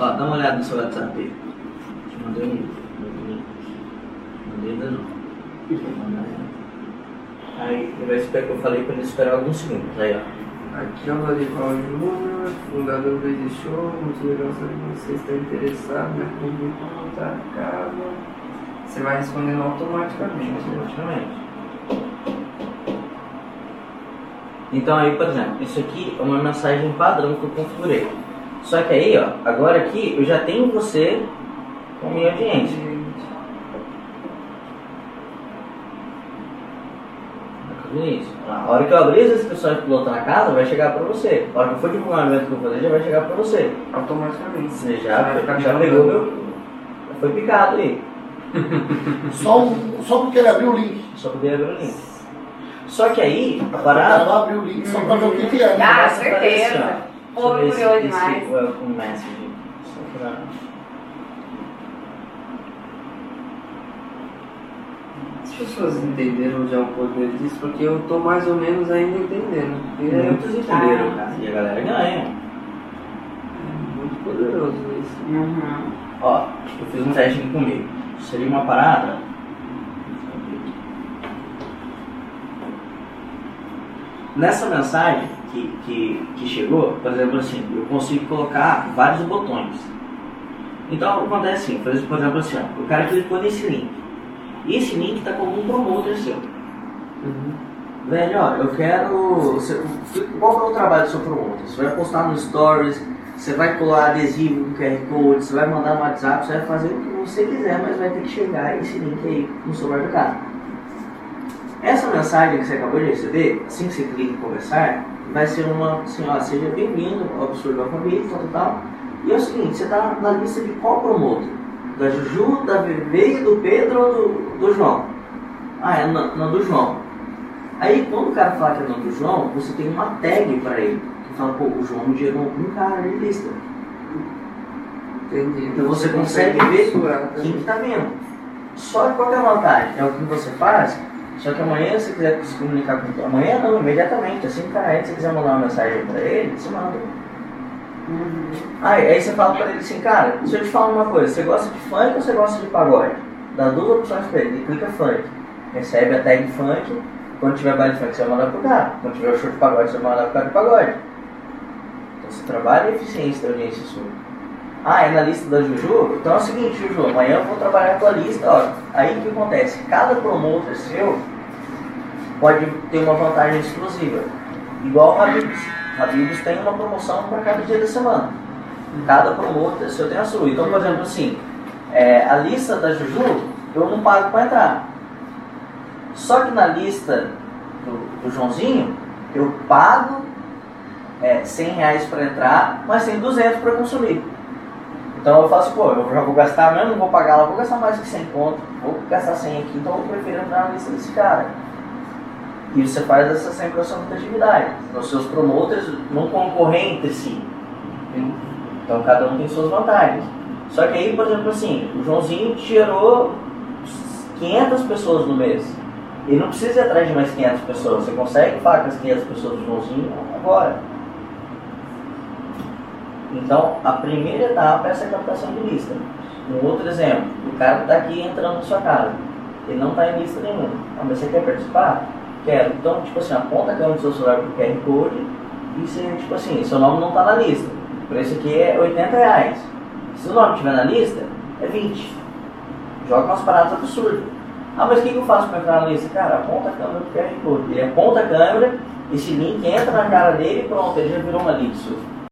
Ó, dá uma olhada no seu WhatsApp aí. Te mandei um. Mandei ainda não. Aí. Ele vai esperar que eu falei pra ele esperar alguns segundos. Aí, ó. Aqui é o Lorival Júnior, fundador do Easy Show, muito legal saber que você está interessado na público montar a casa. Você vai respondendo automaticamente. Automaticamente. Então aí, por exemplo, isso aqui é uma mensagem padrão que eu configurei. Só que aí, ó, agora aqui eu já tenho você com minha audiência. Isso. A hora que eu abrir as inscrições piloto na casa, vai chegar pra você. A hora que eu for divulgar o evento que eu vou fazer, já vai chegar pra você. Automaticamente. Você já, já me pegou meu. Já foi picado aí. Só, só porque ele abriu o link. Só poder abrir o link. Só que aí, a parada. vai abrir o link só pra ver o que, que é. Ah, aparecer, certeza. Ver curioso esse- demais. welcome message. Só pra- As pessoas entenderam já o poder disso, porque eu tô mais ou menos ainda entendendo. E é Muitos entenderam, cara. E a galera ganha. muito poderoso isso. Uhum. Ó, eu fiz um teste aqui comigo. Seria uma parada. Nessa mensagem que, que, que chegou, por exemplo assim, eu consigo colocar vários botões. Então acontece assim, por exemplo, assim, ó, o cara clicou nesse link. E esse link está como um promoter seu. Velho, ó, eu quero. você- qual é o trabalho do seu promotor? Você vai postar no Stories, você vai colar adesivo com QR Code, você vai mandar no WhatsApp, você vai fazer o que você quiser, mas vai ter que chegar esse link aí no celular do cara. Essa mensagem que você acabou de receber, assim que você clica em conversar, vai ser uma assim, ó, seja bem-vindo ao Absurdo Alfabeto, tal, tal, tal. E é o seguinte, você está na lista de qual promotor? Da Juju, da VV, do Pedro ou do, do João? Ah, é na, na do João. Aí quando o cara fala que é nome do João, você tem uma tag pra ele. Que fala, pô, o João gerou um cara de lista. Entendi. Então você consegue ver mensurar quem que tá vendo. Só que qual que é a vantagem? É o que você faz, só que amanhã se você quiser se comunicar com Amanhã não, imediatamente. Assim que entra, se você quiser mandar uma mensagem pra ele, você manda. Aí, aí você fala pra ele assim, cara, deixa eu te falar uma coisa, você gosta de funk ou você gosta de pagode? Dá duas opções pra ele, ele clica funk. Recebe a tag funk, quando tiver baile funk você vai mandar pro cara. Quando tiver o show de pagode, você vai mandar pro cara de pagode. Então você trabalha a eficiência da audiência sua. Ah, é na lista da Juju? Então é o seguinte, Juju, amanhã eu vou trabalhar a tua lista, ó. Aí o que acontece? Cada promotor seu pode ter uma vantagem exclusiva. Igual a Habibs. Habibs tem uma promoção para cada dia da semana. Cada promotor seu tem a sua. Então, por exemplo, assim, é, a lista da Juju, eu não pago para entrar. Só que na lista do, do Joãozinho, eu pago é, 100 reais para entrar, mas tem 200 para consumir. Então eu faço, pô, eu já vou gastar mesmo, não vou pagar lá, vou gastar mais que 100 conto, vou gastar 100 aqui, então eu prefiro entrar na lista desse cara. E você faz essa sempre essa rotatividade. Os seus promoters não concorrem entre si. Então cada um tem suas vantagens. Só que aí, por exemplo, assim, o Joãozinho gerou 500 pessoas no mês. Ele não precisa ir atrás de mais 500 pessoas. Você consegue falar com as 500 pessoas do Joãozinho agora. Então, a primeira etapa é essa captação de lista. Um outro exemplo, o cara está aqui entrando na sua casa. Ele não está em lista nenhuma. Ah, mas você quer participar? Quero. Então, tipo assim, aponta a câmera do seu celular pro QR Code e você, tipo assim, seu nome não está na lista. O preço aqui é 80 reais. Se o nome estiver na lista, é 20. Joga umas paradas absurdas. Ah, mas o que, que eu faço para entrar na lista? Cara, aponta a câmera pro QR Code. Ele aponta a câmera, esse link entra na cara dele e pronto, ele já virou uma sua.